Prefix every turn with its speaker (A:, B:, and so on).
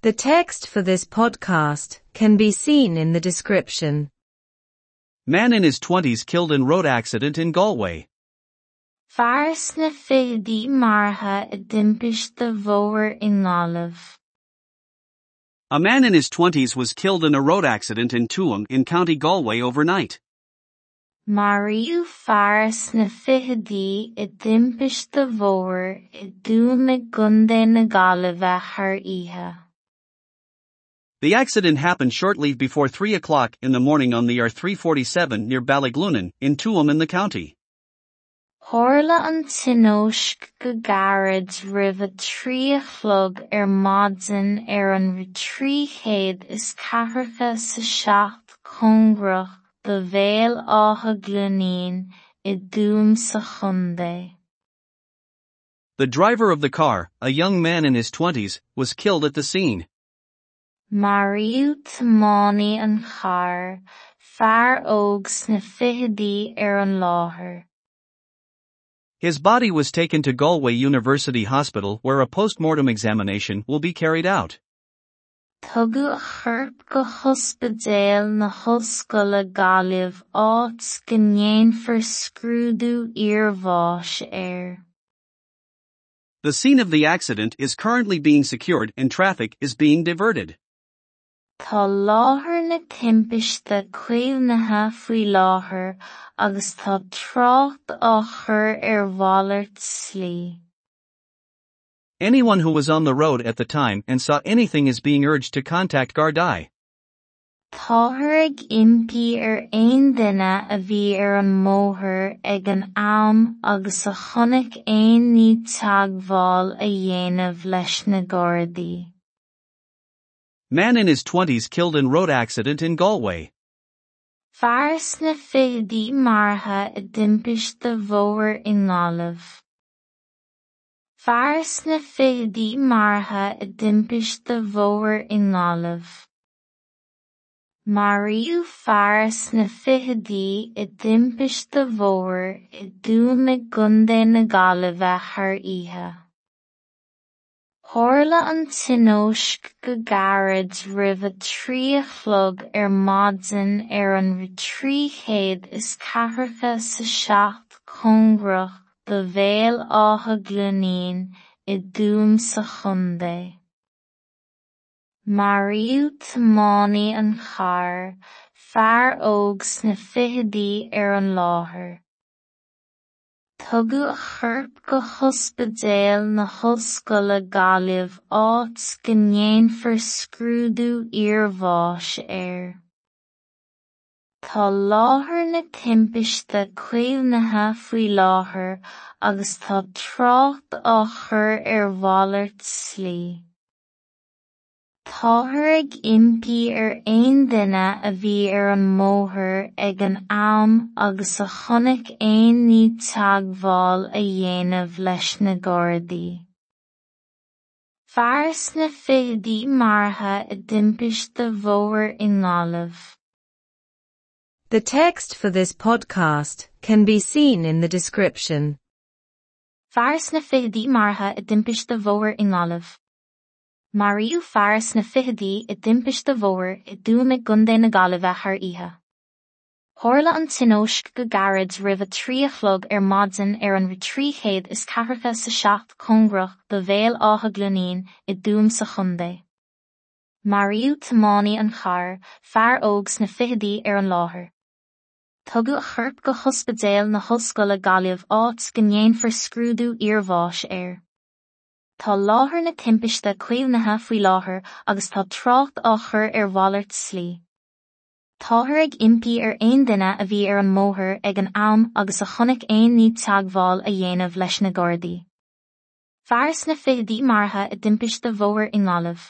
A: The text for this podcast can be seen in the description.
B: Man in his 20s killed in road accident in Galway.
C: Fearr na fichidí martha i dtimpiste mhór in Ngálamh.
B: A man in his 20s was killed in a road accident in Tuam in County Galway overnight.
C: Maríú fearr na fichidí i dtimpiste mhór i dtuama
B: The accident happened shortly before 3 o'clock in the morning on the R347 near Ballyglunin, in Tuam in the county.
C: Horla an tínóisc go gairid roimh trí chlog ar maidin ar an chéad is ceathracha sa seacht congrach do mhéal átha glúnaín i dtuam sa chundae.
B: The driver of the car, a young man in his 20s, was killed at the scene.
C: Maríú tiománaí an char, fearr óg na fichidí ar an láthair.
B: His body was taken to Galway University Hospital where a post-mortem examination will be carried out.
C: Tugadh a chorp go hospidéal na hoscoile Gaillimh áit go ndéanfar scrúdú iarmhais air.
B: The scene of the accident is currently being secured and traffic is being diverted.
C: Tá láthair na timpiste faoi láthair agus tá trácht á chur ar slí.
B: Anyone who was on the road at the time and saw anything is being urged to contact Gardaí.
C: Táthar ag impi ar aon duine a bhí ar an mbóthar ag an am agus a chonaic aon ní teagmháil a dhéanamh leis na Gardaí.
B: Man in his 20s killed in road accident in Galway.
C: Fearr na fichidí martha i dtimpiste mhór in Ngálamh. Fearr na fichidí martha i dtimpiste mhór in Ngálamh. Maríú fearr na fichidí i dtimpiste mhór i dtuama Gundae na Gaillimhe thar oíche. Tharla an tínóisc go gairid roimh trí chlog ar maidin ar an trí chéad is ceathracha sa seacht congrach do mhéal átha glúnaín i dtuam sa chundae. Maríú tiománaí an óg na fichidí ar an. Tugadh a chorp go hospidéal na hoscoile Gaillimh áit go ndéanfar scrúdú iarmhais air. Tá láthair na timpiste cuimhnithe faoi láthair agus tá trácht á chur ar mhalairt slí. Impi ar aon duine a bhí ar an mbóthar ag an am agus a chonaic aon ní teagmháil a dhéanamh leis na Gardaí. Fearr na fichidí martha i dtimpiste mhór in.
A: The text for this podcast can be seen in the description.
C: Fearr na fichidí martha i dtimpiste mhór in. Maríú fearr na fichidí i dtimpiste mhór i dtuama Gundae na Gaillimhe thar oíche. Tharla an tínóisc go gairid roimh trí chlog ar maidin ar an trí chéad is ceathracha sa seacht congrach do mhéal átha glúnaín i dtuam sa chundae. Maríú tiománaí an char, fearr óg na fichidí ar an láthair. Tugadh a chorp go hospidéal na hoscoile Gaillimh áit go ndéanfar scrúdú iarmhais air. Tá láthair na timpiste cuimhnithe faoi láthair agus tá trácht á chur ar mhalairt slí. Táthar ag impi ar aon duine a bhí ar an mbóthar ag an am agus a chonaic aon ní teagmháil a dhéanamh leis na Gardaí. Fearr na fichidí martha i dtimpiste mhór in Ngálamh.